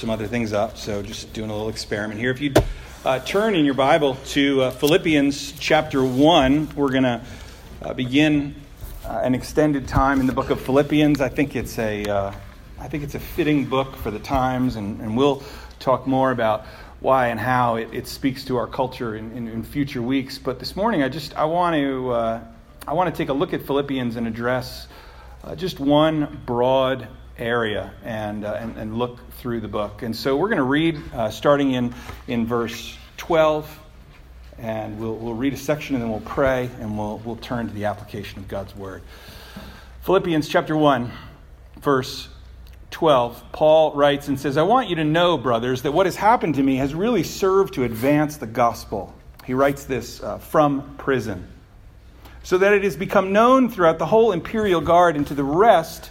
some other things up, so just doing a little experiment here. If you uh, turn in your Bible to uh, Philippians chapter 1, we're going to uh, begin uh, an extended time in the book of Philippians. I think it's a, uh, I think it's a fitting book for the times, and, and we'll talk more about why and how it, it speaks to our culture in, in, in, future weeks. But this morning, I just I want to uh, I want to take a look at Philippians and address just one broad area and, uh, and, and, look through the book. And so we're going to read uh, starting in, in verse 12, and we'll, we'll read a section and then we'll pray and we'll, we'll turn to the application of God's word. Philippians chapter 1, verse 12, Paul writes and says, I want you to know, brothers, that what has happened to me has really served to advance the gospel. He writes this uh, from prison. So that it has become known throughout the whole imperial guard and to the rest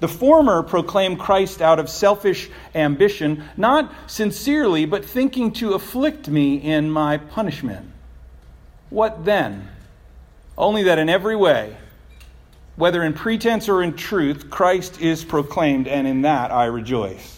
The former proclaim Christ out of selfish ambition, not sincerely, but thinking to afflict me in my punishment. What then? Only that in every way, whether in pretense or in truth, Christ is proclaimed, and in that I rejoice.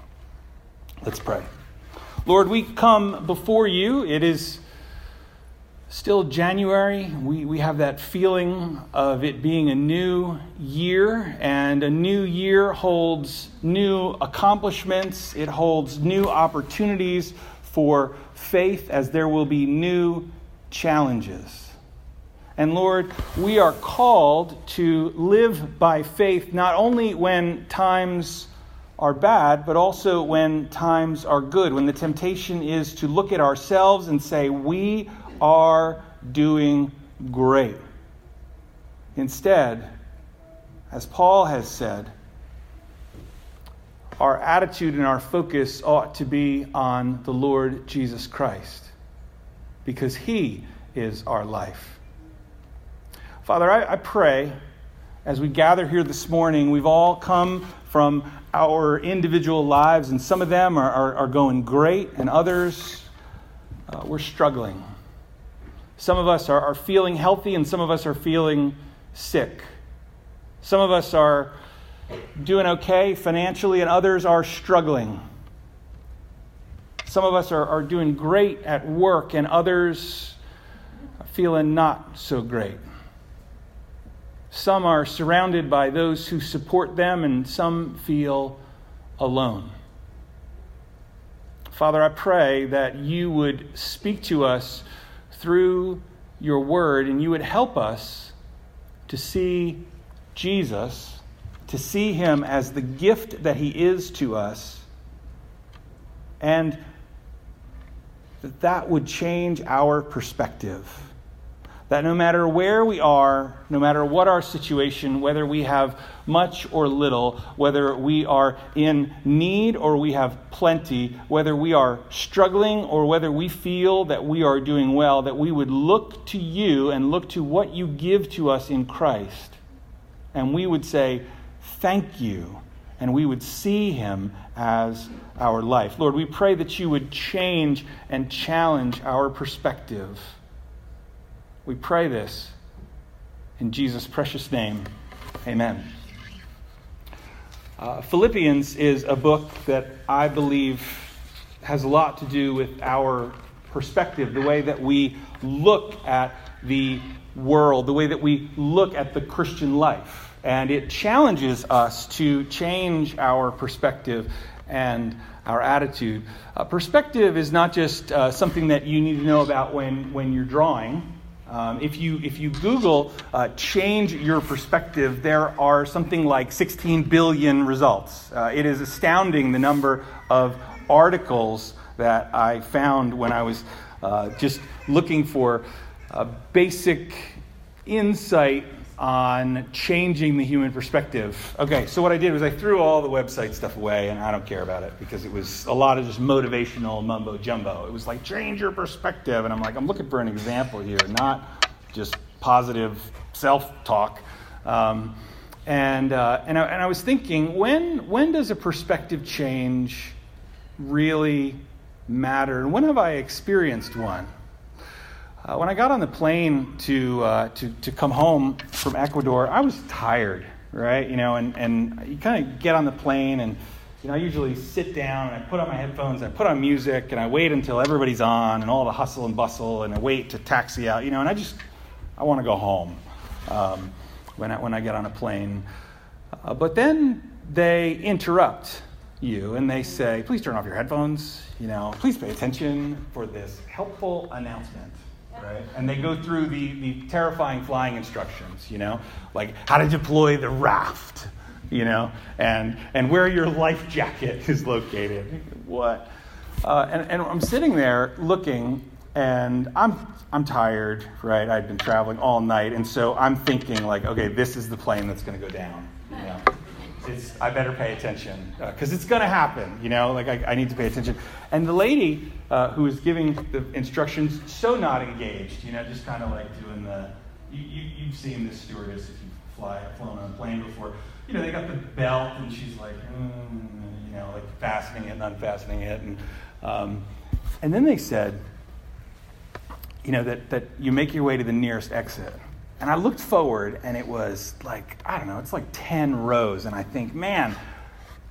Let's pray. Lord, we come before you. It is still January. We, we have that feeling of it being a new year, and a new year holds new accomplishments, it holds new opportunities for faith as there will be new challenges. And Lord, we are called to live by faith not only when times are bad, but also when times are good, when the temptation is to look at ourselves and say, We are doing great. Instead, as Paul has said, our attitude and our focus ought to be on the Lord Jesus Christ because he is our life. Father, I, I pray as we gather here this morning, we've all come from our individual lives, and some of them are, are, are going great, and others uh, we're struggling. Some of us are, are feeling healthy, and some of us are feeling sick. Some of us are doing okay financially, and others are struggling. Some of us are, are doing great at work, and others are feeling not so great. Some are surrounded by those who support them, and some feel alone. Father, I pray that you would speak to us through your word and you would help us to see Jesus, to see him as the gift that he is to us, and that that would change our perspective that no matter where we are, no matter what our situation, whether we have much or little, whether we are in need or we have plenty, whether we are struggling or whether we feel that we are doing well, that we would look to you and look to what you give to us in Christ. And we would say, Thank you. And we would see him as our life. Lord, we pray that you would change and challenge our perspective we pray this in Jesus' precious name. Amen. Uh, Philippians is a book that I believe has a lot to do with our perspective, the way that we look at the world, the way that we look at the Christian life. And it challenges us to change our perspective and our attitude. Uh, perspective is not just uh, something that you need to know about when, when you're drawing. Um, if, you, if you Google uh, change your perspective, there are something like 16 billion results. Uh, it is astounding the number of articles that I found when I was uh, just looking for basic insight on changing the human perspective. Okay, so what I did was I threw all the website stuff away, and I don't care about it because it was a lot of just motivational mumbo jumbo. It was like, change your perspective. And I'm like, I'm looking for an example here, not just positive self talk. Um, and, uh, and, I, and I was thinking, when, when does a perspective change really matter? And when have I experienced one? Uh, when I got on the plane to, uh, to, to come home from Ecuador, I was tired, right? You know, and, and you kind of get on the plane, and, you know, I usually sit down and I put on my headphones, and I put on music, and I wait until everybody's on and all the hustle and bustle, and I wait to taxi out, you know, and I just, I want to go home um, when, I, when I get on a plane. Uh, but then they interrupt you and they say, please turn off your headphones, you know, please pay attention for this helpful announcement right? And they go through the, the terrifying flying instructions, you know, like how to deploy the raft, you know, and, and where your life jacket is located. What? Uh, and, and I'm sitting there looking, and I'm, I'm tired, right? I've been traveling all night, and so I'm thinking, like, okay, this is the plane that's going to go down. You know? it's, I better pay attention because uh, it's going to happen, you know, like I, I, need to pay attention. And the lady uh, who was giving the instructions, so not engaged, you know, just kind of like doing the, you, you, have seen this stewardess if you've fly, flown on a plane before. You know, they got the belt and she's like, mm, you know, like fastening it and unfastening it. And, um, and then they said, you know, that, that you make your way to the nearest exit. And I looked forward, and it was like, I don't know, it's like 10 rows. And I think, man,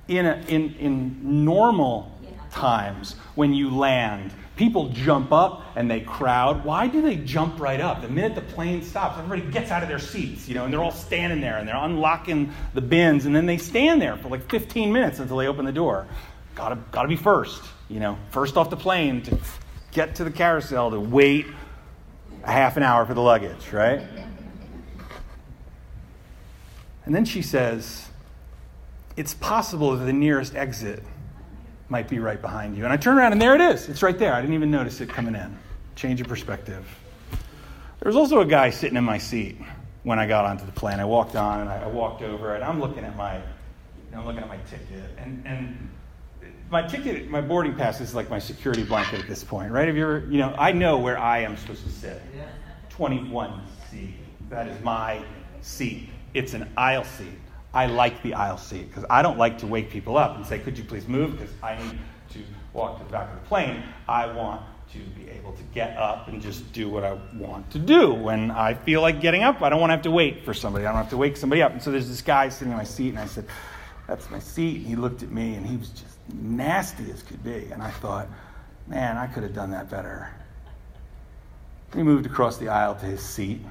in, a, in, in normal times, when you land, people jump up and they crowd. Why do they jump right up? The minute the plane stops, everybody gets out of their seats, you know, and they're all standing there and they're unlocking the bins, and then they stand there for like 15 minutes until they open the door. Gotta, gotta be first, you know, first off the plane to get to the carousel to wait a half an hour for the luggage, right? And then she says, It's possible that the nearest exit might be right behind you. And I turn around and there it is. It's right there. I didn't even notice it coming in. Change of perspective. There was also a guy sitting in my seat when I got onto the plane. I walked on and I, walked over and I'm looking at my, you know, I'm looking at my ticket and and my ticket, my boarding pass is like my security blanket at this point, right? Have you ever, you know, I know where I am supposed to sit. 21C. That is my seat it's an aisle seat. I like the aisle seat because I don't like to wake people up and say, Could you please move? Because I need to walk to the back of the plane. I want to be able to get up and just do what I want to do. When I feel like getting up, I don't want to have to wait for somebody. I don't have to wake somebody up. And so there's this guy sitting in my seat, and I said, That's my seat. And he looked at me, and he was just nasty as could be. And I thought, Man, I could have done that better. He moved across the aisle to his seat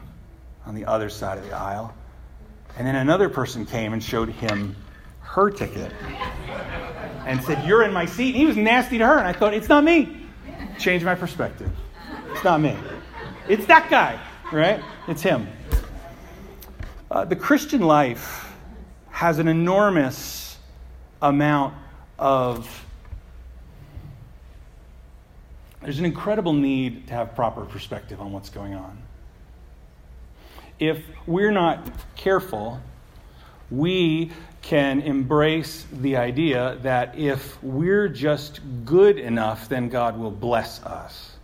on the other side of the aisle. And then another person came and showed him her ticket and said, You're in my seat. And he was nasty to her. And I thought, It's not me. Change my perspective. It's not me. It's that guy, right? It's him. Uh, the Christian life has an enormous amount of. There's an incredible need to have proper perspective on what's going on if we're not careful, we can embrace the idea that if we're just good enough, then God will bless us.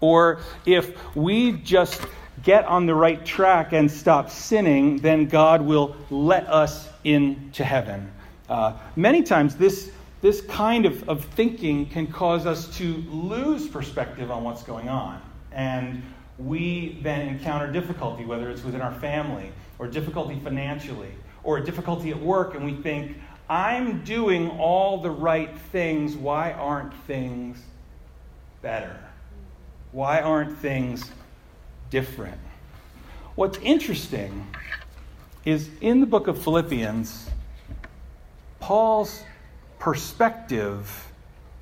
Or if we just get on the right track and stop sinning, then God will let us into heaven. Uh, many times, this, this kind of, of thinking can cause us to lose perspective on what's going on. And we then encounter difficulty, whether it's within our family or difficulty financially or a difficulty at work, and we think, I'm doing all the right things. Why aren't things better? Why aren't things different? What's interesting is in the book of Philippians, Paul's perspective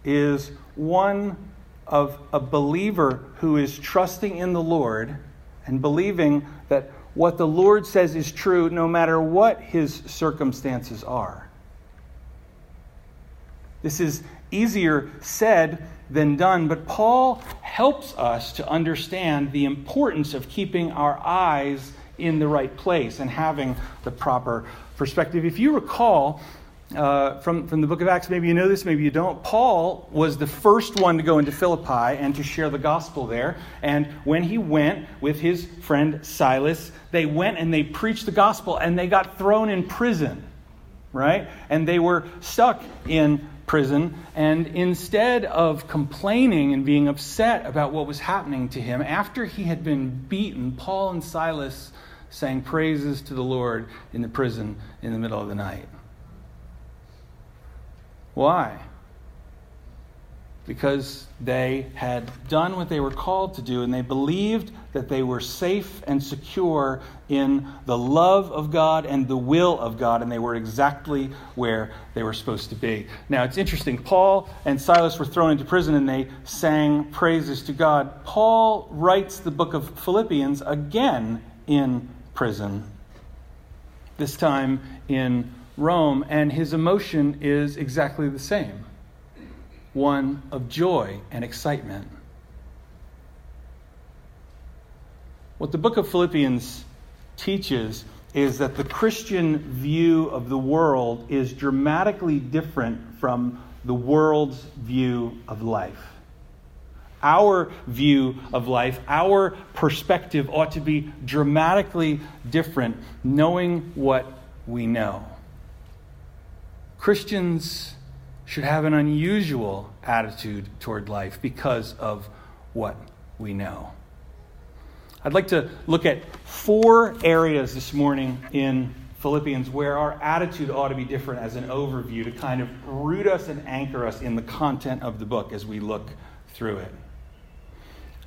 is one of a believer who is trusting in the Lord and believing that what the Lord says is true no matter what his circumstances are. This is easier said than done, but Paul helps us to understand the importance of keeping our eyes in the right place and having the proper perspective. If you recall, uh, from, from the book of Acts, maybe you know this, maybe you don't. Paul was the first one to go into Philippi and to share the gospel there. And when he went with his friend Silas, they went and they preached the gospel and they got thrown in prison, right? And they were stuck in prison. And instead of complaining and being upset about what was happening to him, after he had been beaten, Paul and Silas sang praises to the Lord in the prison in the middle of the night. Why? Because they had done what they were called to do and they believed that they were safe and secure in the love of God and the will of God, and they were exactly where they were supposed to be. Now, it's interesting. Paul and Silas were thrown into prison and they sang praises to God. Paul writes the book of Philippians again in prison, this time in Rome, and his emotion is exactly the same one of joy and excitement. What the book of Philippians teaches is that the Christian view of the world is dramatically different from the world's view of life. Our view of life, our perspective ought to be dramatically different, knowing what we know. Christians should have an unusual attitude toward life because of what we know. I'd like to look at four areas this morning in Philippians where our attitude ought to be different as an overview to kind of root us and anchor us in the content of the book as we look through it.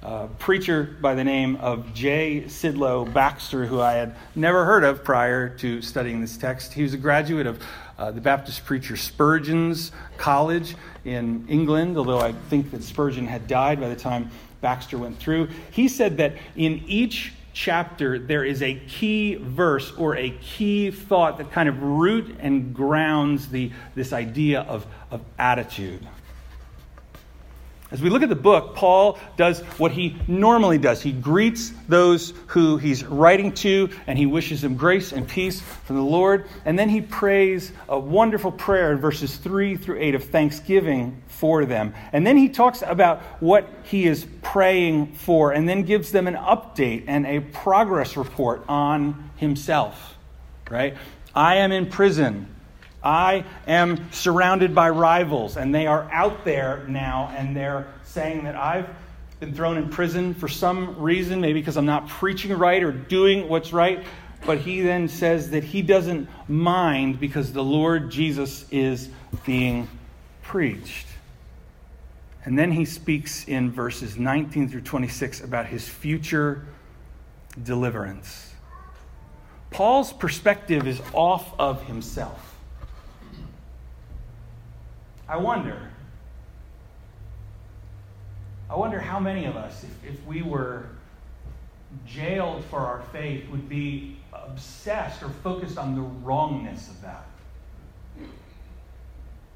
A preacher by the name of J. Sidlow Baxter, who I had never heard of prior to studying this text. He was a graduate of uh, the Baptist preacher Spurgeon's College in England, although I think that Spurgeon had died by the time Baxter went through. He said that in each chapter there is a key verse or a key thought that kind of root and grounds the, this idea of, of attitude. As we look at the book, Paul does what he normally does. He greets those who he's writing to, and he wishes them grace and peace from the Lord. And then he prays a wonderful prayer in verses 3 through 8 of thanksgiving for them. And then he talks about what he is praying for, and then gives them an update and a progress report on himself. Right? I am in prison. I am surrounded by rivals, and they are out there now, and they're saying that I've been thrown in prison for some reason, maybe because I'm not preaching right or doing what's right. But he then says that he doesn't mind because the Lord Jesus is being preached. And then he speaks in verses 19 through 26 about his future deliverance. Paul's perspective is off of himself. I wonder. I wonder how many of us, if, if we were jailed for our faith, would be obsessed or focused on the wrongness of that.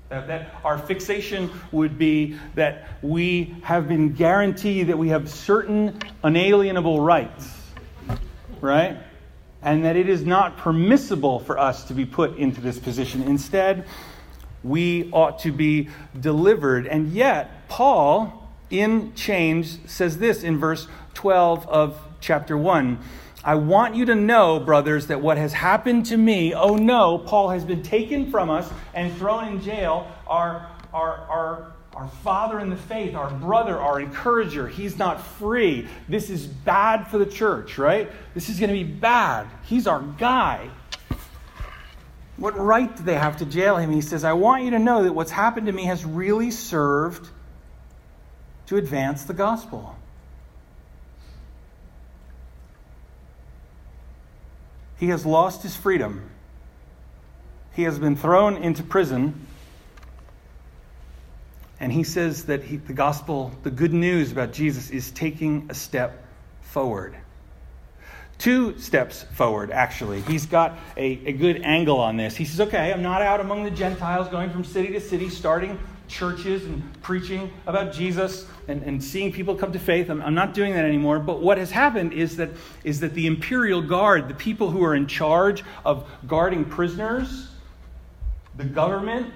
That, that our fixation would be that we have been guaranteed that we have certain unalienable rights, right? And that it is not permissible for us to be put into this position. Instead, we ought to be delivered. And yet, Paul, in chains, says this in verse 12 of chapter 1. I want you to know, brothers, that what has happened to me, oh no, Paul has been taken from us and thrown in jail. Our, our, our, our father in the faith, our brother, our encourager, he's not free. This is bad for the church, right? This is going to be bad. He's our guy. What right do they have to jail him? He says, I want you to know that what's happened to me has really served to advance the gospel. He has lost his freedom. He has been thrown into prison, And he says that he, the gospel, the good news about Jesus, is taking a step forward. Two steps forward, actually. He's got a, a good angle on this. He says, okay, I'm not out among the Gentiles going from city to city, starting churches and preaching about Jesus and, and seeing people come to faith. I'm, I'm not doing that anymore. But what has happened is that, is that the imperial guard, the people who are in charge of guarding prisoners, the government,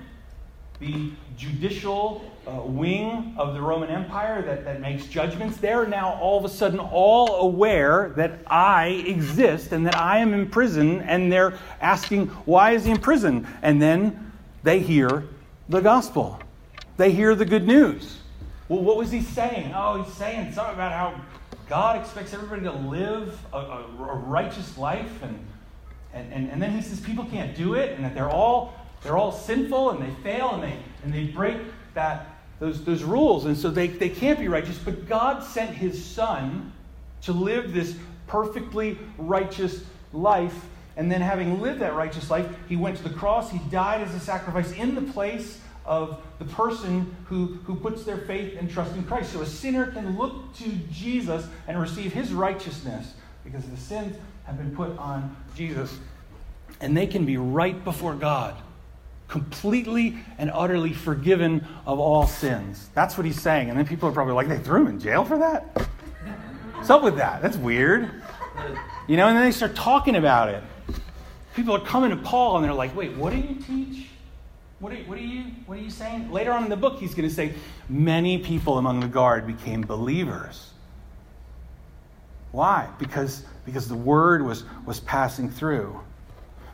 the judicial uh, wing of the Roman Empire that, that makes judgments, they're now all of a sudden all aware that I exist and that I am in prison, and they're asking, why is he in prison? And then they hear the gospel. They hear the good news. Well, what was he saying? Oh, he's saying something about how God expects everybody to live a, a, a righteous life, and, and, and, and then he says people can't do it, and that they're all they're all sinful and they fail and they and they break that those, those rules. And so they, they can't be righteous. But God sent his son to live this perfectly righteous life. And then, having lived that righteous life, he went to the cross. He died as a sacrifice in the place of the person who, who puts their faith and trust in Christ. So a sinner can look to Jesus and receive his righteousness because the sins have been put on Jesus. And they can be right before God completely and utterly forgiven of all sins. That's what he's saying. And then people are probably like, they threw him in jail for that? What's up with that? That's weird. You know, and then they start talking about it. People are coming to Paul and they're like, wait, what do you teach? What are, what are you what are you saying? Later on in the book, he's going to say, many people among the guard became believers. Why? Because, because the word was, was passing through.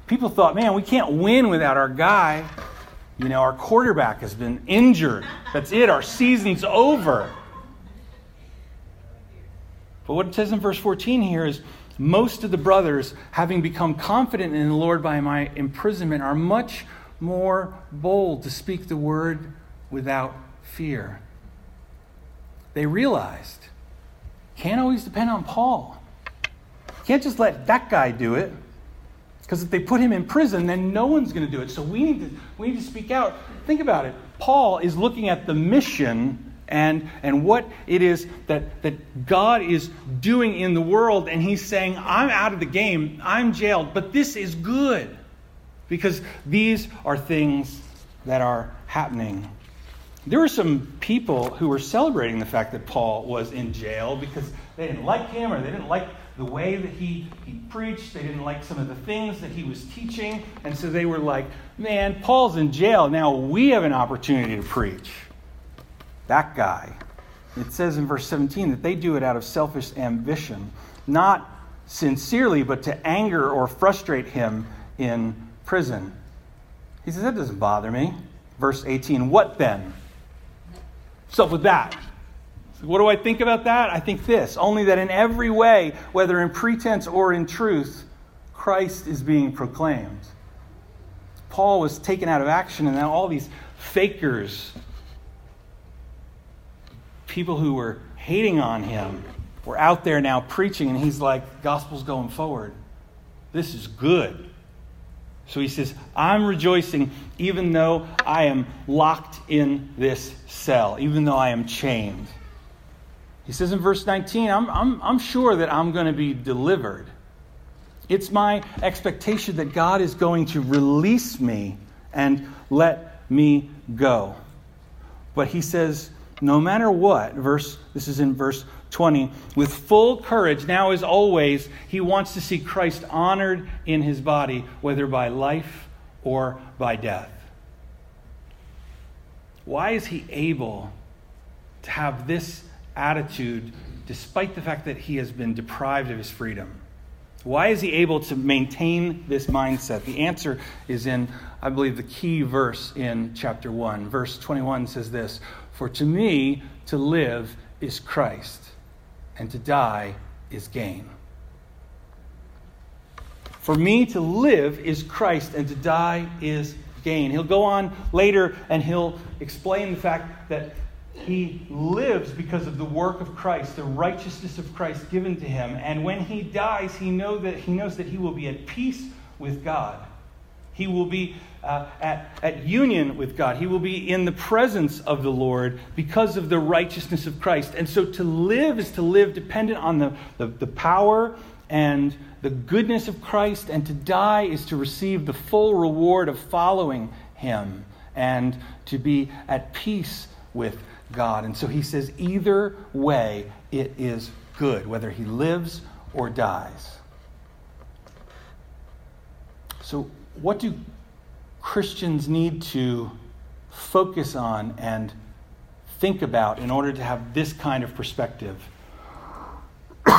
People thought, man, we can't win without our guy. You know, our quarterback has been injured. That's it, our season's over. But what it says in verse 14 here is most of the brothers, having become confident in the Lord by my imprisonment, are much more bold to speak the word without fear. They realized can't always depend on Paul. Can't just let that guy do it. Because if they put him in prison, then no one's going to do it. So we need to, we need to speak out. Think about it. Paul is looking at the mission and, and what it is that, that God is doing in the world, and he's saying, I'm out of the game, I'm jailed, but this is good. Because these are things that are happening. There were some people who were celebrating the fact that Paul was in jail because they didn't like him or they didn't like the way that he, he preached. They didn't like some of the things that he was teaching. And so they were like, man, Paul's in jail. Now we have an opportunity to preach. That guy. It says in verse 17 that they do it out of selfish ambition, not sincerely, but to anger or frustrate him in prison. He says, That doesn't bother me. Verse 18, what then? Up with that? What do I think about that? I think this only that in every way, whether in pretense or in truth, Christ is being proclaimed. Paul was taken out of action, and now all these fakers, people who were hating on him, were out there now preaching, and he's like, Gospel's going forward. This is good. So he says, I'm rejoicing even though I am locked in this cell, even though I am chained. He says in verse 19, I'm, I'm, I'm sure that I'm going to be delivered. It's my expectation that God is going to release me and let me go. But he says, no matter what, verse this is in verse 20, with full courage, now as always, he wants to see Christ honored in his body, whether by life or by death. Why is he able to have this attitude despite the fact that he has been deprived of his freedom? Why is he able to maintain this mindset? The answer is in, I believe, the key verse in chapter 1. Verse 21 says this For to me, to live is Christ, and to die is gain. For me to live is Christ, and to die is gain. He'll go on later and he'll explain the fact that he lives because of the work of Christ, the righteousness of Christ given to him. And when he dies, he, know that, he knows that he will be at peace with God. He will be uh, at, at union with God. He will be in the presence of the Lord because of the righteousness of Christ. And so to live is to live dependent on the, the, the power and the goodness of Christ, and to die is to receive the full reward of following Him and to be at peace with God. And so he says, either way, it is good, whether he lives or dies. So, what do Christians need to focus on and think about in order to have this kind of perspective?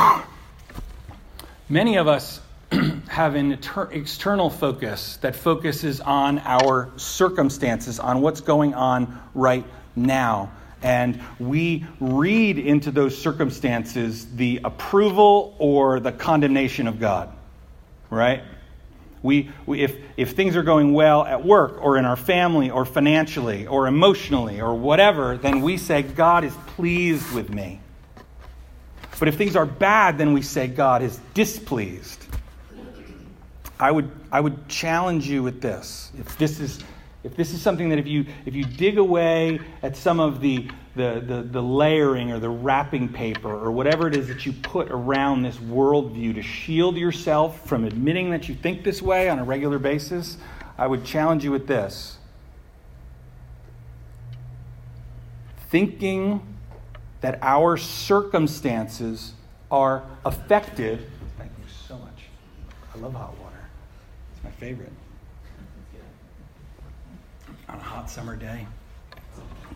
Many of us have an external focus that focuses on our circumstances, on what's going on right now. And we read into those circumstances the approval or the condemnation of God, right? We, we, if, if things are going well at work or in our family or financially or emotionally or whatever, then we say, God is pleased with me. But if things are bad, then we say, God is displeased. I would, I would challenge you with this. If this is, if this is something that if you, if you dig away at some of the, the, the, the layering or the wrapping paper or whatever it is that you put around this worldview to shield yourself from admitting that you think this way on a regular basis, I would challenge you with this. Thinking that our circumstances are affected. Thank you so much. I love hot water it's my favorite. On a hot summer day.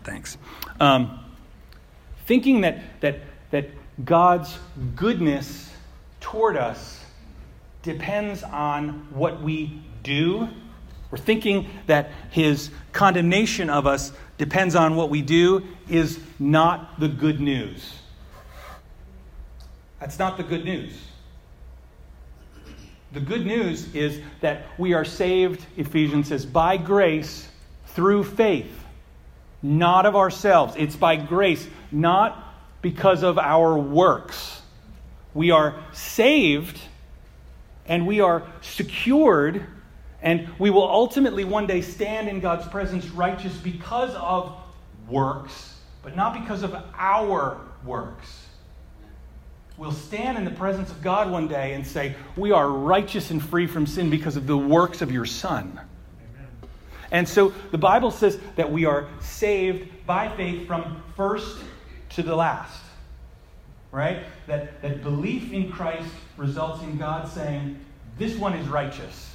Thanks. Um, thinking that, that, that God's goodness toward us depends on what we do, or thinking that his condemnation of us depends on what we do, is not the good news. That's not the good news. The good news is that we are saved, Ephesians says, by grace through faith, not of ourselves. It's by grace, not because of our works. We are saved and we are secured, and we will ultimately one day stand in God's presence righteous because of works, but not because of our works We'll stand in the presence of God one day and say, We are righteous and free from sin because of the works of your Son. And so the Bible says that we are saved by faith from first to the last. Right? That, that belief in Christ results in God saying, This one is righteous.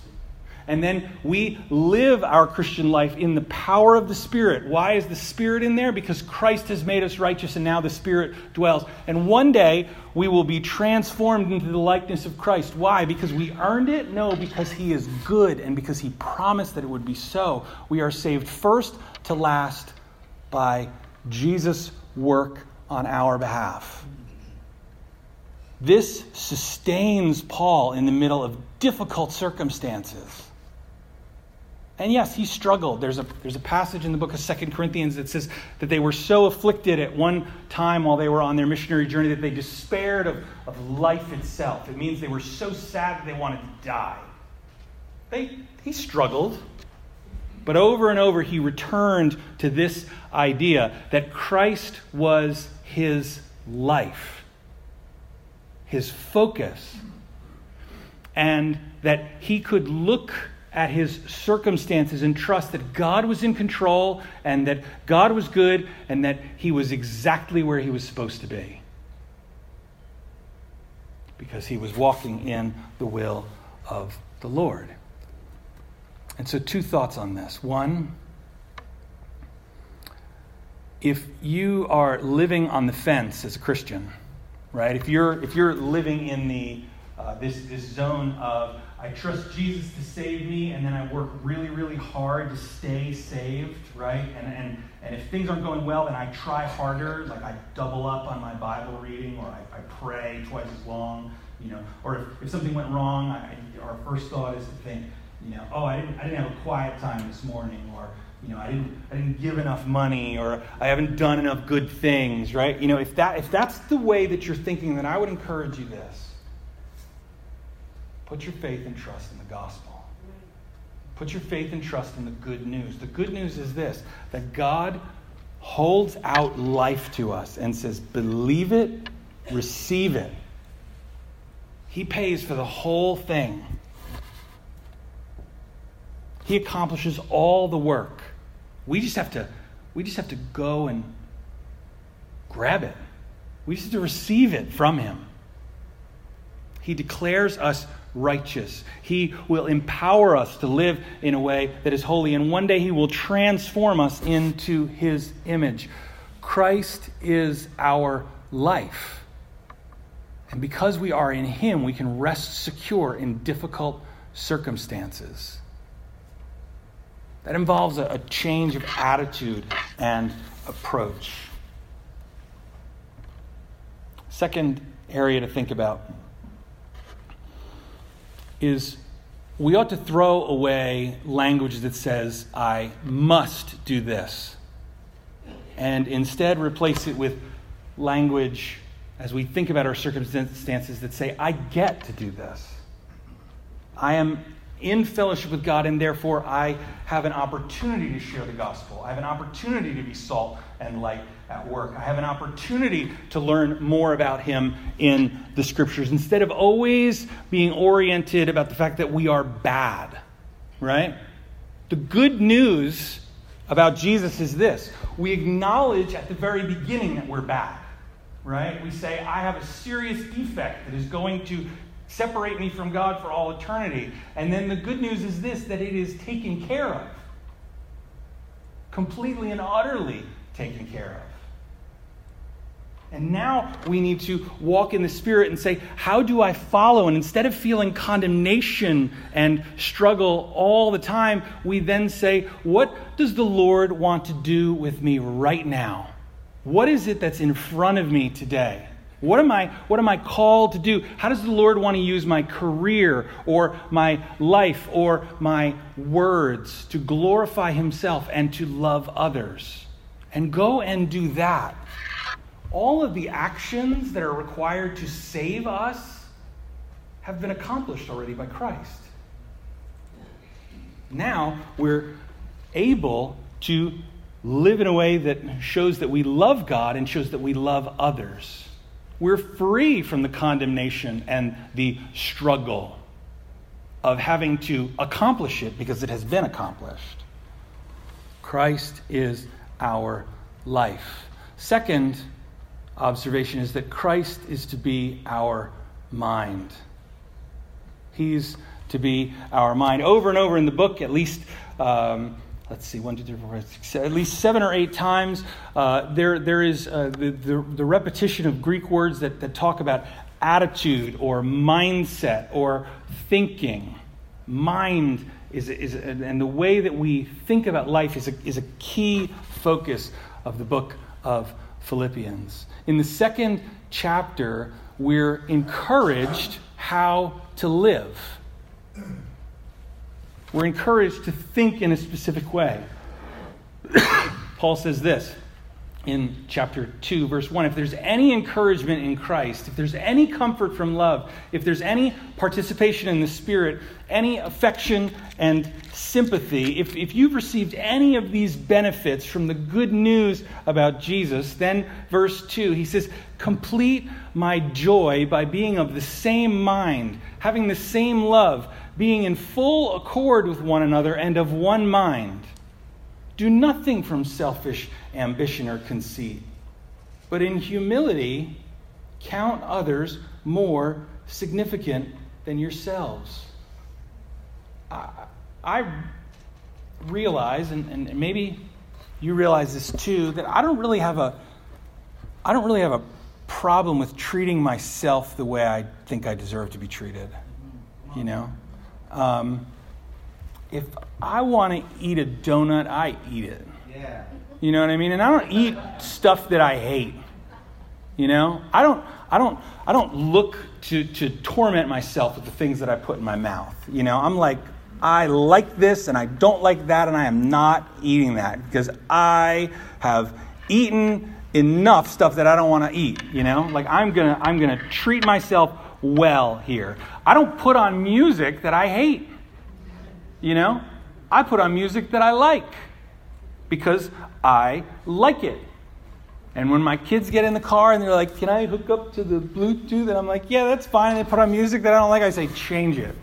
And then we live our Christian life in the power of the Spirit. Why is the Spirit in there? Because Christ has made us righteous and now the Spirit dwells. And one day we will be transformed into the likeness of Christ. Why? Because we earned it? No, because He is good and because He promised that it would be so. We are saved first to last by Jesus' work on our behalf. This sustains Paul in the middle of difficult circumstances. And yes, he struggled. There's a, there's a passage in the book of Second Corinthians that says that they were so afflicted at one time while they were on their missionary journey that they despaired of, of life itself. It means they were so sad that they wanted to die. They, he struggled. But over and over, he returned to this idea that Christ was his life, his focus, and that he could look at his circumstances and trust that God was in control and that God was good and that he was exactly where he was supposed to be. Because he was walking in the will of the Lord. And so, two thoughts on this. One, if you are living on the fence as a Christian, right? If you're, if you're living in the, uh, this, this zone of, I trust Jesus to save me, and then I work really, really hard to stay saved, right? And, and, and if things aren't going well, then I try harder, like I double up on my Bible reading, or I, I pray twice as long, you know. Or if, if something went wrong, I, our first thought is to think, you know, oh, I didn't, I didn't have a quiet time this morning, or, you know, I didn't, I didn't give enough money, or I haven't done enough good things, right? You know, if, that, if that's the way that you're thinking, then I would encourage you this Put your faith and trust in the gospel. Put your faith and trust in the good news. The good news is this that God holds out life to us and says, believe it, receive it. He pays for the whole thing. He accomplishes all the work. We just have to we just have to go and grab it. We just have to receive it from him. He declares us righteous. He will empower us to live in a way that is holy, and one day He will transform us into His image. Christ is our life. And because we are in Him, we can rest secure in difficult circumstances. That involves a, a change of attitude and approach. Second area to think about is we ought to throw away language that says, I must do this, and instead replace it with language as we think about our circumstances that say, I get to do this. I am in fellowship with God, and therefore I have an opportunity to share the gospel. I have an opportunity to be salt and light at work. I have an opportunity to learn more about Him in the scriptures instead of always being oriented about the fact that we are bad, right? The good news about Jesus is this we acknowledge at the very beginning that we're bad, right? We say, I have a serious defect that is going to separate me from God for all eternity. And then the good news is this that it is taken care of, completely and utterly taken care of. And now we need to walk in the Spirit and say, How do I follow? And instead of feeling condemnation and struggle all the time, we then say, What does the Lord want to do with me right now? What is it that's in front of me today? What am I what am I called to do? How does the Lord want to use my career or my life or my words to glorify himself and to love others? And go and do that all of the actions that are required to save us have been accomplished already by Christ. Now we're able to live in a way that shows that we love God and shows that we love others. We're free from the condemnation and the struggle of having to accomplish it because it has been accomplished. Christ is our life. Second, observation is that Christ is to be our mind. He's to be our mind. Over and over in the book, at least, um, let's see, one, two, three, four, five, six, at least seven or eight times, uh, there, there is uh, the, the, the, repetition of Greek words that, that talk about attitude or mindset or thinking. Mind is, is and the way that we think about life is a, is a key focus of the book of Philippians. In the second chapter, we're encouraged how to live. We're encouraged to think in a specific way. Paul says this in chapter 2, verse 1 if there's any encouragement in Christ, if there's any comfort from love, if there's any participation in the Spirit, any affection and sympathy, if, if you've received any of these benefits from the good news about Jesus, then verse 2, he says, Complete my joy by being of the same mind, having the same love, being in full accord with one another and of one mind. Do nothing from selfish ambition or conceit, but in humility count others more significant than yourselves. I realize, and, and maybe you realize this too, that I don't really have a I don't really have a problem with treating myself the way I think I deserve to be treated. You know? Um, if I want to eat a donut, I eat it. Yeah. You know what I mean? And I don't eat stuff that I hate. You know? I don't I don't I don't look to to torment myself with the things that I put in my mouth. You know, I'm like I like this and I don't like that and I am not eating that because I have eaten enough stuff that I don't want to eat, you know? Like I'm going to I'm going to treat myself well here. I don't put on music that I hate. You know? I put on music that I like because I like it. And when my kids get in the car and they're like, Can I hook up to the Bluetooth? And I'm like, Yeah, that's fine. And they put on music that I don't like, I say, Change it.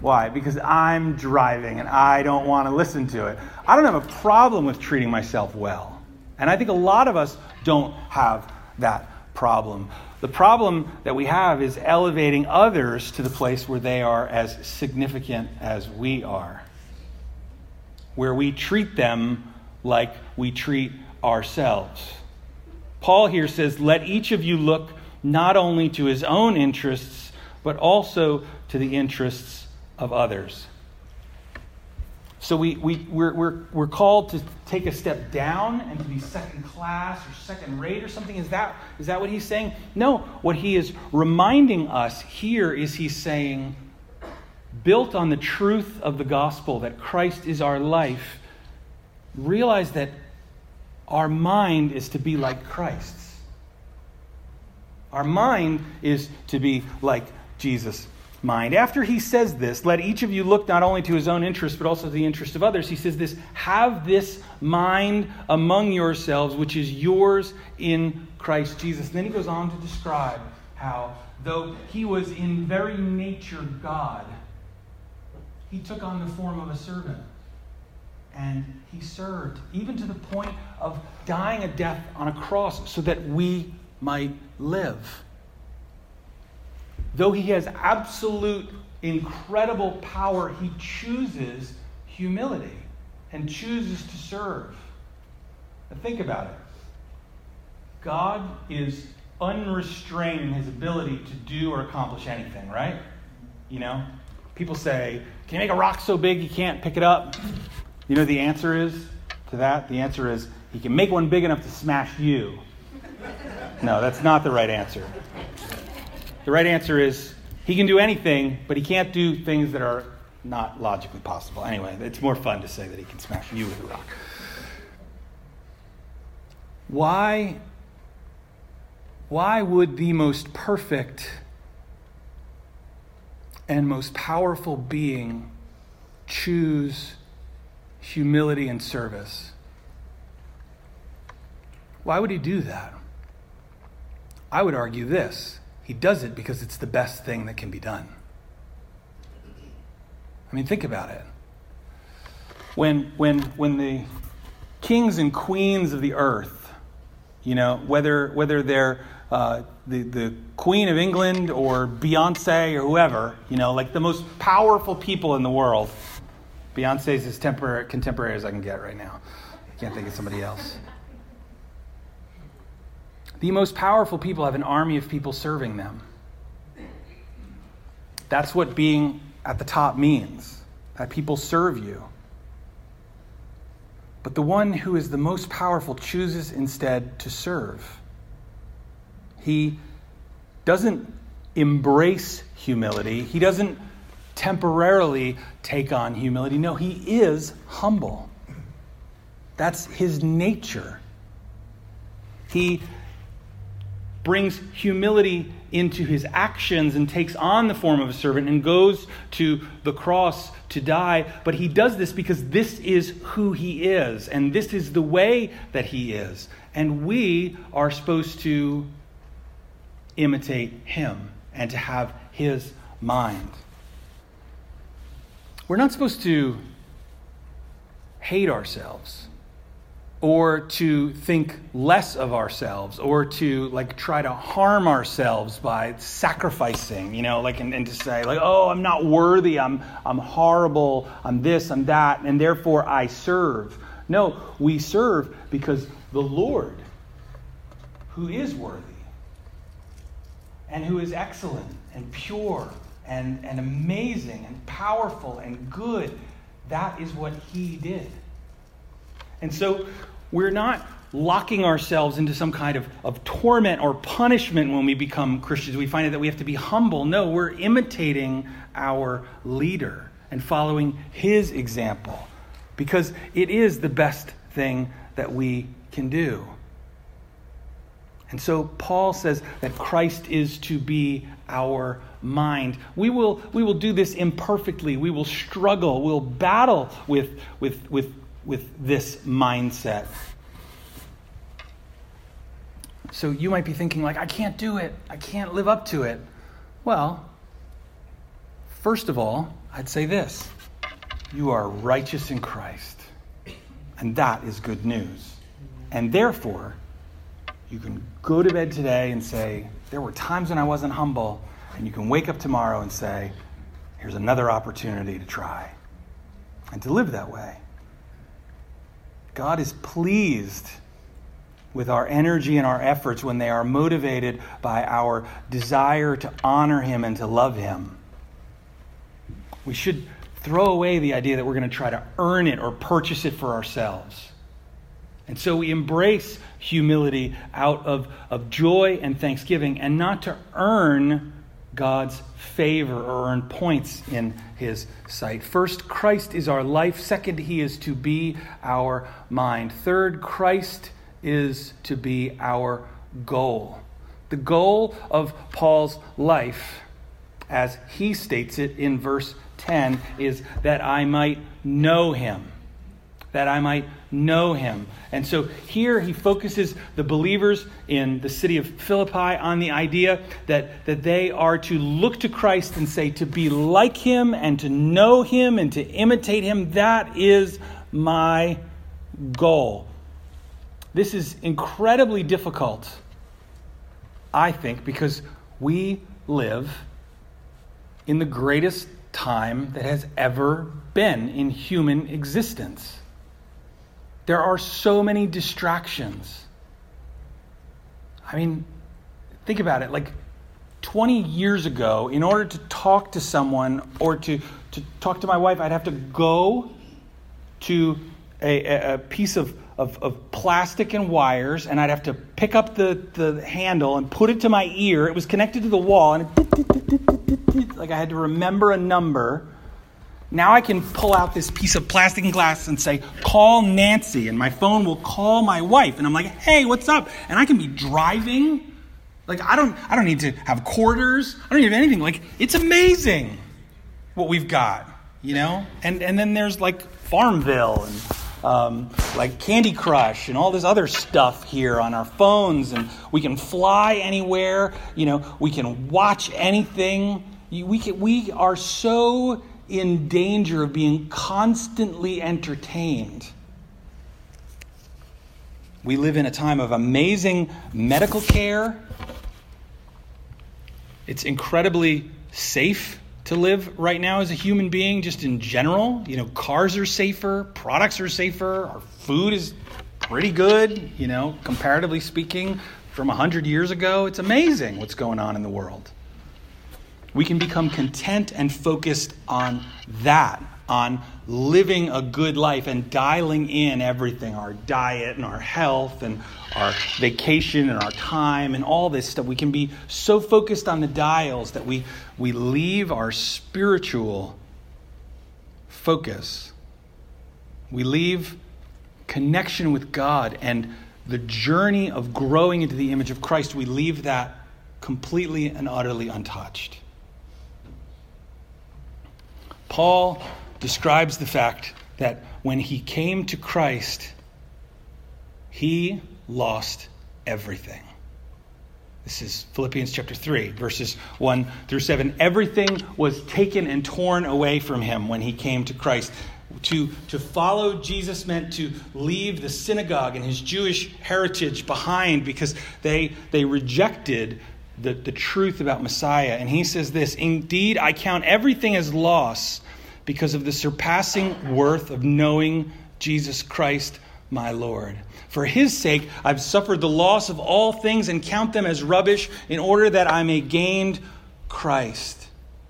Why? Because I'm driving and I don't want to listen to it. I don't have a problem with treating myself well. And I think a lot of us don't have that problem. The problem that we have is elevating others to the place where they are as significant as we are, where we treat them like we treat ourselves. Paul here says, Let each of you look not only to his own interests, but also to the interests of others. So we, we, we're, we're, we're called to take a step down and to be second class or second rate or something. Is that, is that what he's saying? No. What he is reminding us here is he's saying, built on the truth of the gospel that Christ is our life, realize that our mind is to be like Christ's. Our mind is to be like Jesus' mind. After he says this, let each of you look not only to his own interest, but also to the interest of others. He says this have this mind among yourselves, which is yours in Christ Jesus. And then he goes on to describe how, though he was in very nature God, he took on the form of a servant and he served, even to the point of dying a death on a cross so that we might live. Though he has absolute, incredible power, he chooses humility and chooses to serve. Now think about it. God is unrestrained in his ability to do or accomplish anything, right? You know, people say, Can you make a rock so big you can't pick it up? You know the answer is to that? The answer is he can make one big enough to smash you. No, that's not the right answer. The right answer is he can do anything, but he can't do things that are not logically possible. Anyway, it's more fun to say that he can smash you with a rock. Why, why would the most perfect and most powerful being choose humility and service. Why would he do that? I would argue this he does it because it's the best thing that can be done. I mean, think about it. When, when, when the kings and queens of the earth, you know, whether, whether they're uh, the, the Queen of England or Beyonce or whoever, you know, like the most powerful people in the world, Beyonce's as temporary, contemporary as I can get right now. I can't think of somebody else. The most powerful people have an army of people serving them. That's what being at the top means that people serve you. But the one who is the most powerful chooses instead to serve. He doesn't embrace humility, he doesn't temporarily take on humility. No, he is humble. That's his nature. He brings humility into his actions and takes on the form of a servant and goes to the cross to die. But he does this because this is who he is, and this is the way that he is. And we are supposed to imitate him and to have his mind. We're not supposed to hate ourselves or to think less of ourselves or to like try to harm ourselves by sacrificing you know like and, and, to say like oh i'm not worthy i'm i'm horrible i'm this i'm that and therefore i serve no we serve because the lord who is worthy and who is excellent and pure and, and amazing and powerful and good. That is what he did. And so we're not locking ourselves into some kind of, of torment or punishment when we become Christians. We find that we have to be humble. No, we're imitating our leader and following his example because it is the best thing that we can do. And so Paul says that Christ is to be our mind. We will, we will do this imperfectly. We will struggle. We'll battle with, with, with, with this mindset. So you might be thinking, like, I can't do it. I can't live up to it. Well, first of all, I'd say this you are righteous in Christ. And that is good news. And therefore, you can go to bed today and say, There were times when I wasn't humble. And you can wake up tomorrow and say, Here's another opportunity to try and to live that way. God is pleased with our energy and our efforts when they are motivated by our desire to honor Him and to love Him. We should throw away the idea that we're going to try to earn it or purchase it for ourselves. And so we embrace humility out of, of joy and thanksgiving and not to earn God's favor or earn points in his sight. First, Christ is our life. Second, he is to be our mind. Third, Christ is to be our goal. The goal of Paul's life, as he states it in verse 10 is that I might know him. That I might know him. And so here he focuses the believers in the city of Philippi on the idea that, that they are to look to Christ and say, to be like him and to know him and to imitate him. That is my goal. This is incredibly difficult, I think, because we live in the greatest time that has ever been in human existence. There are so many distractions. I mean, think about it. Like 20 years ago, in order to talk to someone or to, to talk to my wife, I'd have to go to a, a piece of, of, of, plastic and wires, and I'd have to pick up the, the handle and put it to my ear. It was connected to the wall, and it, like I had to remember a number. Now I can pull out this piece of plastic and glass and say, call Nancy, and my phone will call my wife. And I'm like, hey, what's up? And I can be driving. Like I don't I don't need to have quarters. I don't need anything. Like it's amazing what we've got, you know? And and then there's like Farmville and um, like Candy Crush and all this other stuff here on our phones, and we can fly anywhere. You know, we can watch anything. We, can, we are so in danger of being constantly entertained. We live in a time of amazing medical care. It's incredibly safe to live right now as a human being, just in general. You know, cars are safer, products are safer, our food is pretty good, you know, comparatively speaking, from 100 years ago. It's amazing what's going on in the world. We can become content and focused on that on living a good life and dialing in everything our diet and our health and our vacation and our time and all this stuff. We can be so focused on the dials that we, we leave our spiritual focus. We leave connection with God and the journey of growing into the image of Christ, we leave that completely and utterly untouched. Paul describes the fact that when he came to Christ, he lost everything. This is Philippians chapter 3, verses 1 through 7. Everything was taken and torn away from him when he came to Christ. To, to follow Jesus meant to leave the synagogue and his Jewish heritage behind because they, they rejected the, the truth about Messiah. And he says this Indeed, I count everything as loss because of the surpassing worth of knowing Jesus Christ, my Lord. For his sake, I've suffered the loss of all things and count them as rubbish in order that I may gain Christ.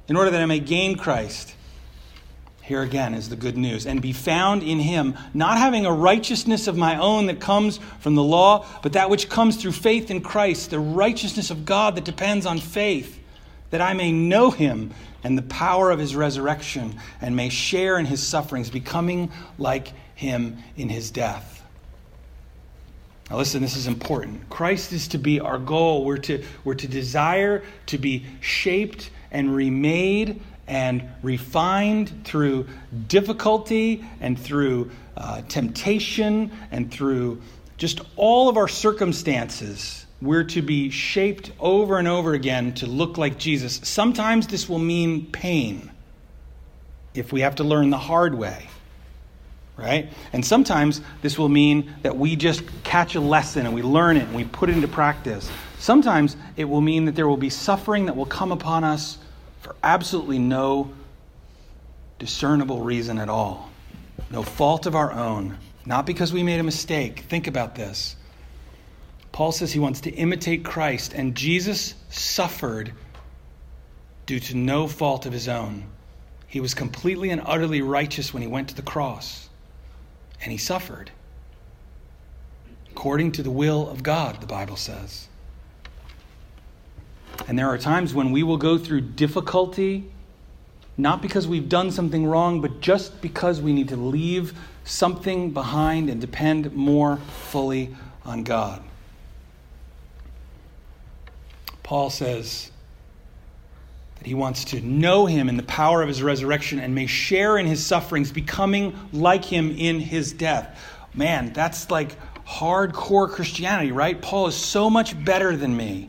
In order that I may gain Christ. Here again is the good news. And be found in him, not having a righteousness of my own that comes from the law, but that which comes through faith in Christ, the righteousness of God that depends on faith, that I may know him and the power of his resurrection and may share in his sufferings, becoming like him in his death. Now, listen, this is important. Christ is to be our goal. We're to, we're to desire to be shaped and remade and refined through difficulty and through uh, temptation and through just all of our circumstances. We're to be shaped over and over again to look like Jesus. Sometimes this will mean pain if we have to learn the hard way right? And sometimes this will mean that we just catch a lesson and we learn it and we put it into practice. Sometimes it will mean that there will be suffering that will come upon us for absolutely no discernible reason at all, no fault of our own, not because we made a mistake. Think about this. Paul says he wants to imitate Christ, and Jesus suffered due to no fault of his own. He was completely and utterly righteous when he went to the cross and he suffered. According to the will of God, the Bible says. And there are times when we will go through difficulty, not because we've done something wrong, but just because we need to leave something behind and depend more fully on God. Paul says, that he wants to know him in the power of his resurrection and may share in his sufferings, becoming like him in his death. Man, that's like hardcore Christianity, right? Paul is so much better than me.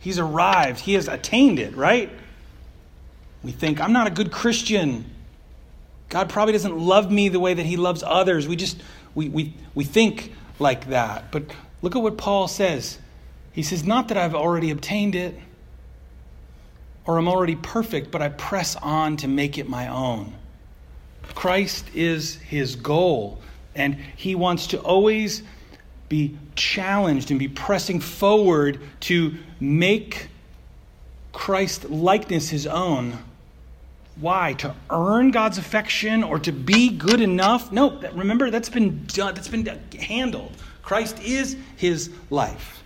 He's arrived, he has attained it, right? We think, I'm not a good Christian. God probably doesn't love me the way that he loves others. We just, we, we, we think like that. But look at what Paul says. He says, Not that I've already obtained it or I'm already perfect, but I press on to make it my own. Christ is his goal, and he wants to always be challenged and be pressing forward to make Christ likeness his own. Why? To earn God's affection or to be good enough? No, remember that's been done, that's been handled. Christ is his life.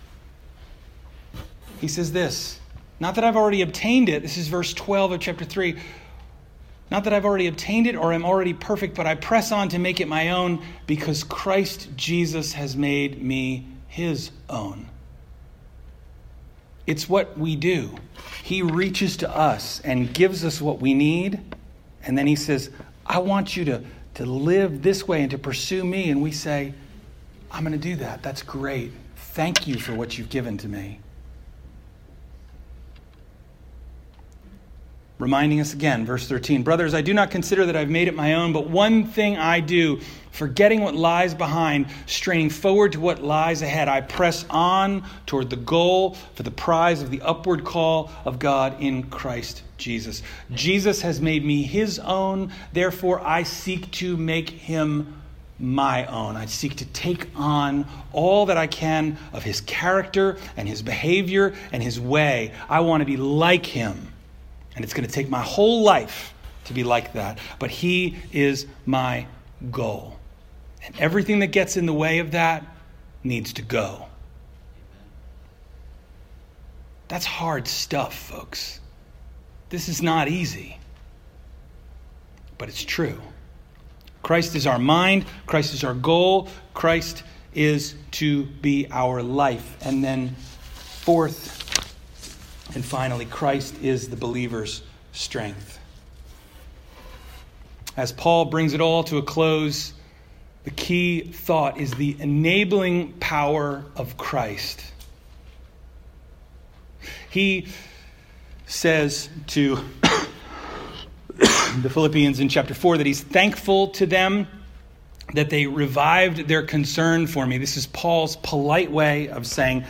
He says this not that I've already obtained it. This is verse 12 of chapter 3. Not that I've already obtained it or am already perfect, but I press on to make it my own because Christ Jesus has made me his own. It's what we do. He reaches to us and gives us what we need, and then he says, I want you to, to live this way and to pursue me. And we say, I'm going to do that. That's great. Thank you for what you've given to me. Reminding us again, verse 13 Brothers, I do not consider that I've made it my own, but one thing I do, forgetting what lies behind, straining forward to what lies ahead, I press on toward the goal for the prize of the upward call of God in Christ Jesus. Jesus has made me his own, therefore I seek to make him my own. I seek to take on all that I can of his character and his behavior and his way. I want to be like him. And it's going to take my whole life to be like that. But He is my goal. And everything that gets in the way of that needs to go. That's hard stuff, folks. This is not easy. But it's true. Christ is our mind, Christ is our goal, Christ is to be our life. And then, fourth, and finally, Christ is the believer's strength. As Paul brings it all to a close, the key thought is the enabling power of Christ. He says to the Philippians in chapter 4 that he's thankful to them that they revived their concern for me. This is Paul's polite way of saying,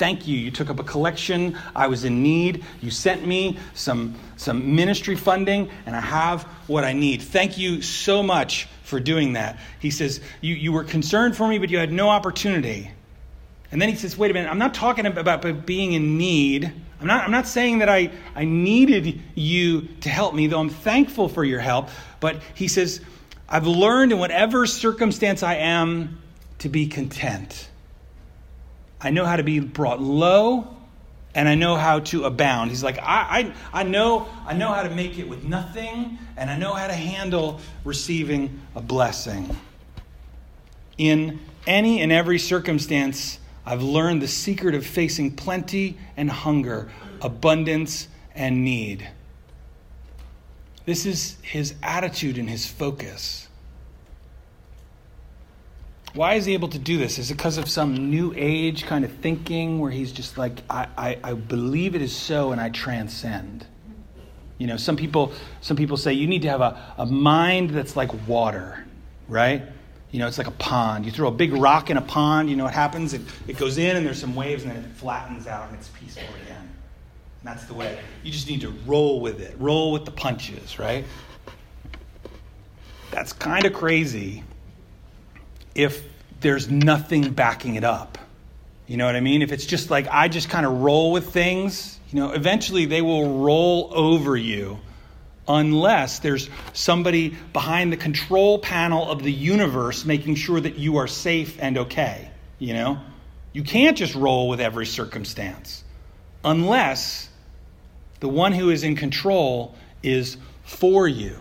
Thank you. You took up a collection. I was in need. You sent me some, some ministry funding, and I have what I need. Thank you so much for doing that. He says, You, you were concerned for me, but you had no opportunity. And then he says, Wait a minute, I'm not talking about being in need. I'm not, I'm not saying that I, I needed you to help me, though I'm thankful for your help. But he says, I've learned in whatever circumstance I am to be content. I know how to be brought low and I know how to abound. He's like, I, I, I, know, I know how to make it with nothing, and I know how to handle receiving a blessing in any and every circumstance, I've learned the secret of facing plenty and hunger, abundance and need. This is his attitude and his focus. Why is he able to do this? Is it because of some new age kind of thinking where he's just like, I, I, I believe it is so and I transcend? You know, some people, some people say you need to have a, a mind that's like water, right? You know, it's like a pond. You throw a big rock in a pond, you know what happens? It, it goes in and there's some waves and then it flattens out and it's peaceful again. And that's the way. You just need to roll with it, roll with the punches, right? That's kind of crazy if there's nothing backing it up. You know what I mean? If it's just like I just kind of roll with things, you know, eventually they will roll over you unless there's somebody behind the control panel of the universe making sure that you are safe and okay. You know? You can't just roll with every circumstance unless the one who is in control is for you.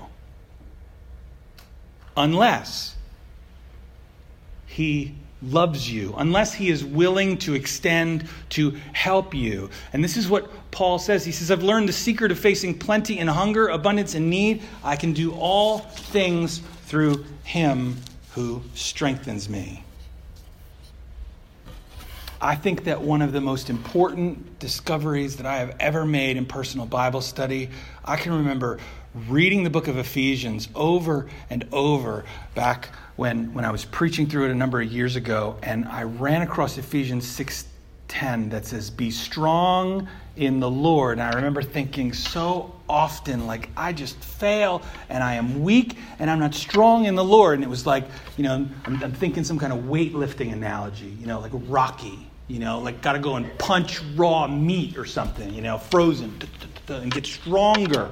Unless he loves you, unless he is willing to extend to help you. And this is what Paul says. He says, I've learned the secret of facing plenty and hunger, abundance and need. I can do all things through him who strengthens me. I think that one of the most important discoveries that I have ever made in personal Bible study, I can remember reading the book of Ephesians over and over back when, when I was preaching through it a number of years ago, and I ran across Ephesians 6:10 that says, Be strong in the Lord. And I remember thinking so often, like, I just fail and I am weak and I'm not strong in the Lord. And it was like, you know, I'm, I'm thinking some kind of weightlifting analogy, you know, like Rocky, you know, like got to go and punch raw meat or something, you know, frozen, and get stronger.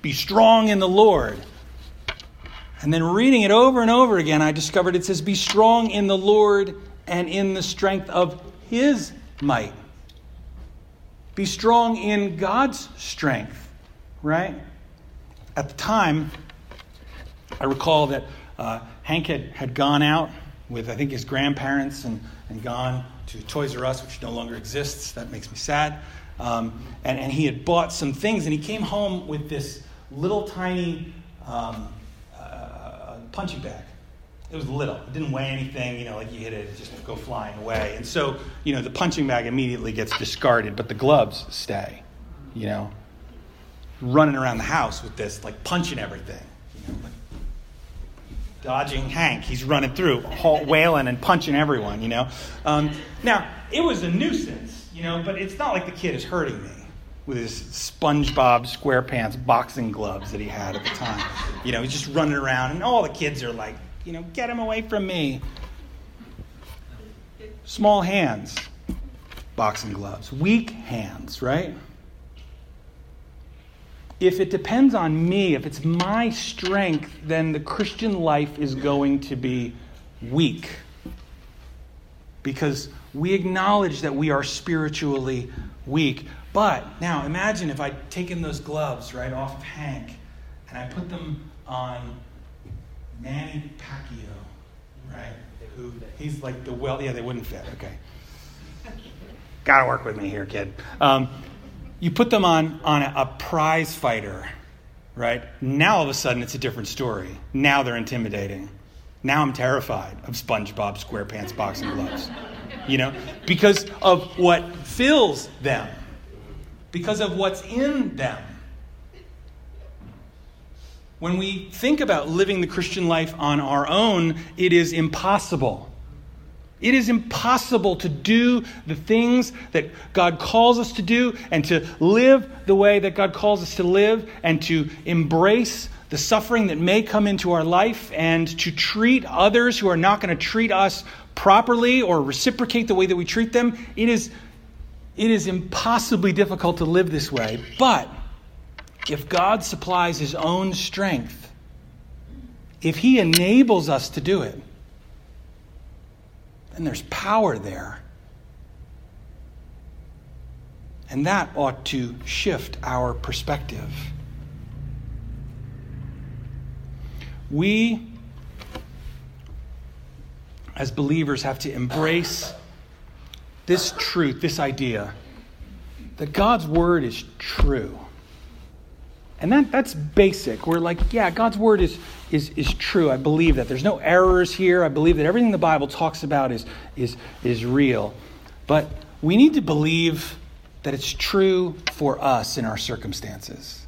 Be strong in the Lord. And then reading it over and over again, I discovered it says, Be strong in the Lord and in the strength of his might. Be strong in God's strength, right? At the time, I recall that uh, Hank had, had gone out with, I think, his grandparents and, and gone to Toys R Us, which no longer exists. That makes me sad. Um, and, and he had bought some things, and he came home with this little tiny um, uh, punching bag. It was little. It didn't weigh anything, you know, like you hit it, it just go flying away. And so, you know, the punching bag immediately gets discarded, but the gloves stay, you know. Running around the house with this, like punching everything, you know, like dodging Hank. He's running through, wailing and punching everyone, you know. Um, now, it was a nuisance, you know, but it's not like the kid is hurting me with his SpongeBob SquarePants boxing gloves that he had at the time. You know, he's just running around, and all the kids are like, you know, get him away from me. Small hands, boxing gloves. Weak hands, right? If it depends on me, if it's my strength, then the Christian life is going to be weak. Because we acknowledge that we are spiritually weak. But now imagine if I'd taken those gloves right off of Hank and I put them on Manny Pacquiao, right? Who he's like the well, yeah, they wouldn't fit. Okay, gotta work with me here, kid. Um, you put them on on a, a prize fighter, right? Now all of a sudden it's a different story. Now they're intimidating. Now I'm terrified of SpongeBob SquarePants boxing gloves. You know, because of what fills them because of what's in them. When we think about living the Christian life on our own, it is impossible. It is impossible to do the things that God calls us to do and to live the way that God calls us to live and to embrace the suffering that may come into our life and to treat others who are not going to treat us properly or reciprocate the way that we treat them. It is it is impossibly difficult to live this way, but if God supplies His own strength, if He enables us to do it, then there's power there. And that ought to shift our perspective. We as believers, have to embrace this truth, this idea that God's word is true. And that, that's basic. We're like, yeah, God's word is, is, is true. I believe that. There's no errors here. I believe that everything the Bible talks about is, is, is real. But we need to believe that it's true for us in our circumstances.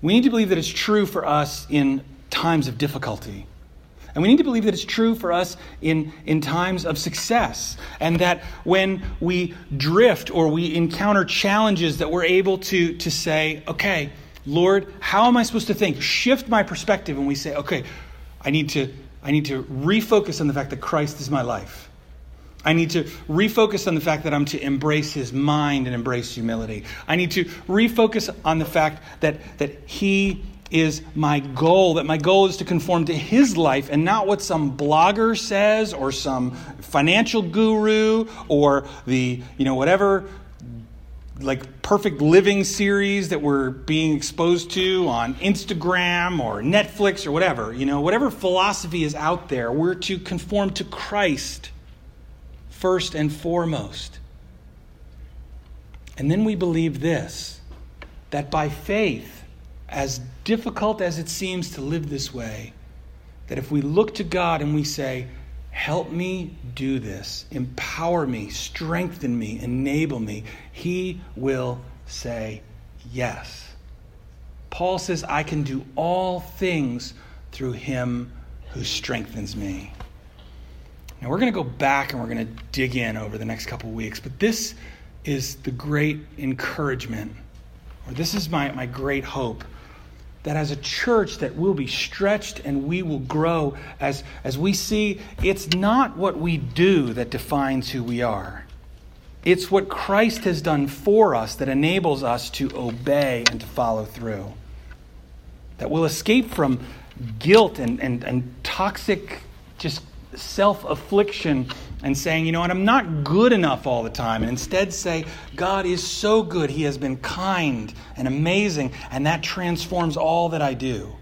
We need to believe that it's true for us in times of difficulty. And we need to believe that it's true for us in, in times of success. And that when we drift or we encounter challenges, that we're able to, to say, okay, Lord, how am I supposed to think? Shift my perspective, and we say, okay, I need to, I need to refocus on the fact that Christ is my life. I need to refocus on the fact that I'm to embrace his mind and embrace humility. I need to refocus on the fact that, that he is my goal, that my goal is to conform to his life and not what some blogger says or some financial guru or the, you know, whatever like perfect living series that we're being exposed to on Instagram or Netflix or whatever, you know, whatever philosophy is out there, we're to conform to Christ first and foremost. And then we believe this that by faith, as difficult as it seems to live this way, that if we look to God and we say, Help me do this. Empower me, strengthen me, enable me. He will say yes. Paul says, I can do all things through him who strengthens me. Now, we're going to go back and we're going to dig in over the next couple weeks, but this is the great encouragement, or this is my, my great hope that as a church that we'll be stretched and we will grow as, as we see it's not what we do that defines who we are. It's what christ has done for us that enables us to obey and to follow through. That we'll escape from guilt and, and, and toxic just self affliction and saying, you know what, I'm not good enough all the time. And instead say, God is so good. He has been kind and amazing. And that transforms all that I do.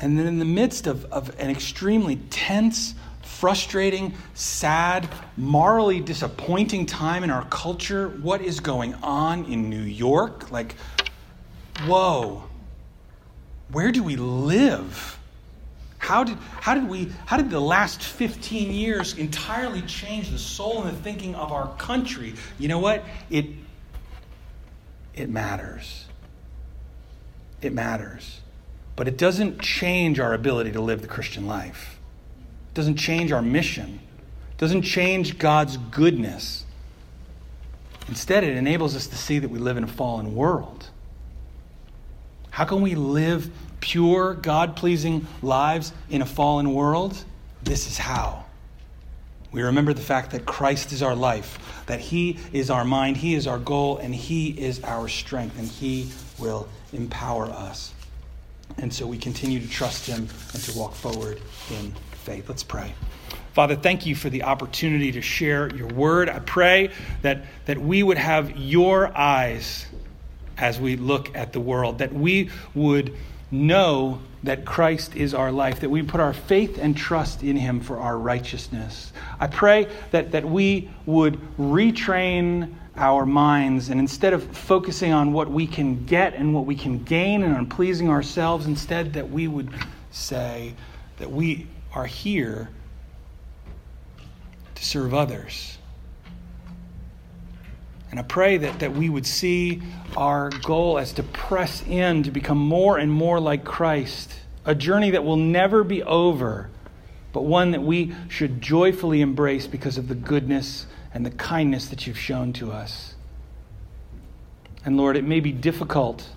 And then in the midst of, of an extremely tense, frustrating, sad, morally disappointing time in our culture, what is going on in New York? Like, whoa, where do we live? How did, how did we how did the last 15 years entirely change the soul and the thinking of our country? You know what? It it matters. It matters. But it doesn't change our ability to live the Christian life. It doesn't change our mission. It doesn't change God's goodness. Instead, it enables us to see that we live in a fallen world. How can we live pure, God pleasing lives in a fallen world, this is how. We remember the fact that Christ is our life, that He is our mind, He is our goal, and He is our strength, and He will empower us. And so we continue to trust Him and to walk forward in faith. Let's pray. Father, thank you for the opportunity to share your word. I pray that, that we would have your eyes as we look at the world, that we would know that Christ is our life, that we put our faith and trust in Him for our righteousness. I pray that, that we would retrain our minds and instead of focusing on what we can get and what we can gain and on pleasing ourselves, instead that we would say that we are here to serve others and I pray that, that we would see our goal as to press in to become more and more like Christ, a journey that will never be over, but one that we should joyfully embrace because of the goodness and the kindness that you've shown to us. And Lord, it may be difficult.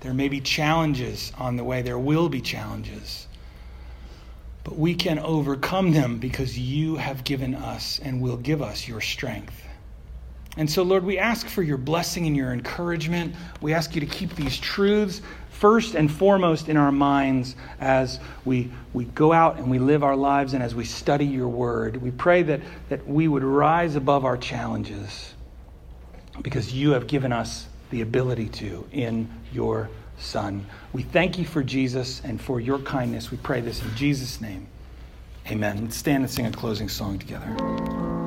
There may be challenges on the way. There will be challenges. But we can overcome them because you have given us and will give us your strength. And so, Lord, we ask for your blessing and your encouragement. We ask you to keep these truths first and foremost in our minds as we, we go out and we live our lives and as we study your word. We pray that, that we would rise above our challenges because you have given us the ability to in your Son. We thank you for Jesus and for your kindness. We pray this in Jesus' name. Amen. Let's stand and sing a closing song together.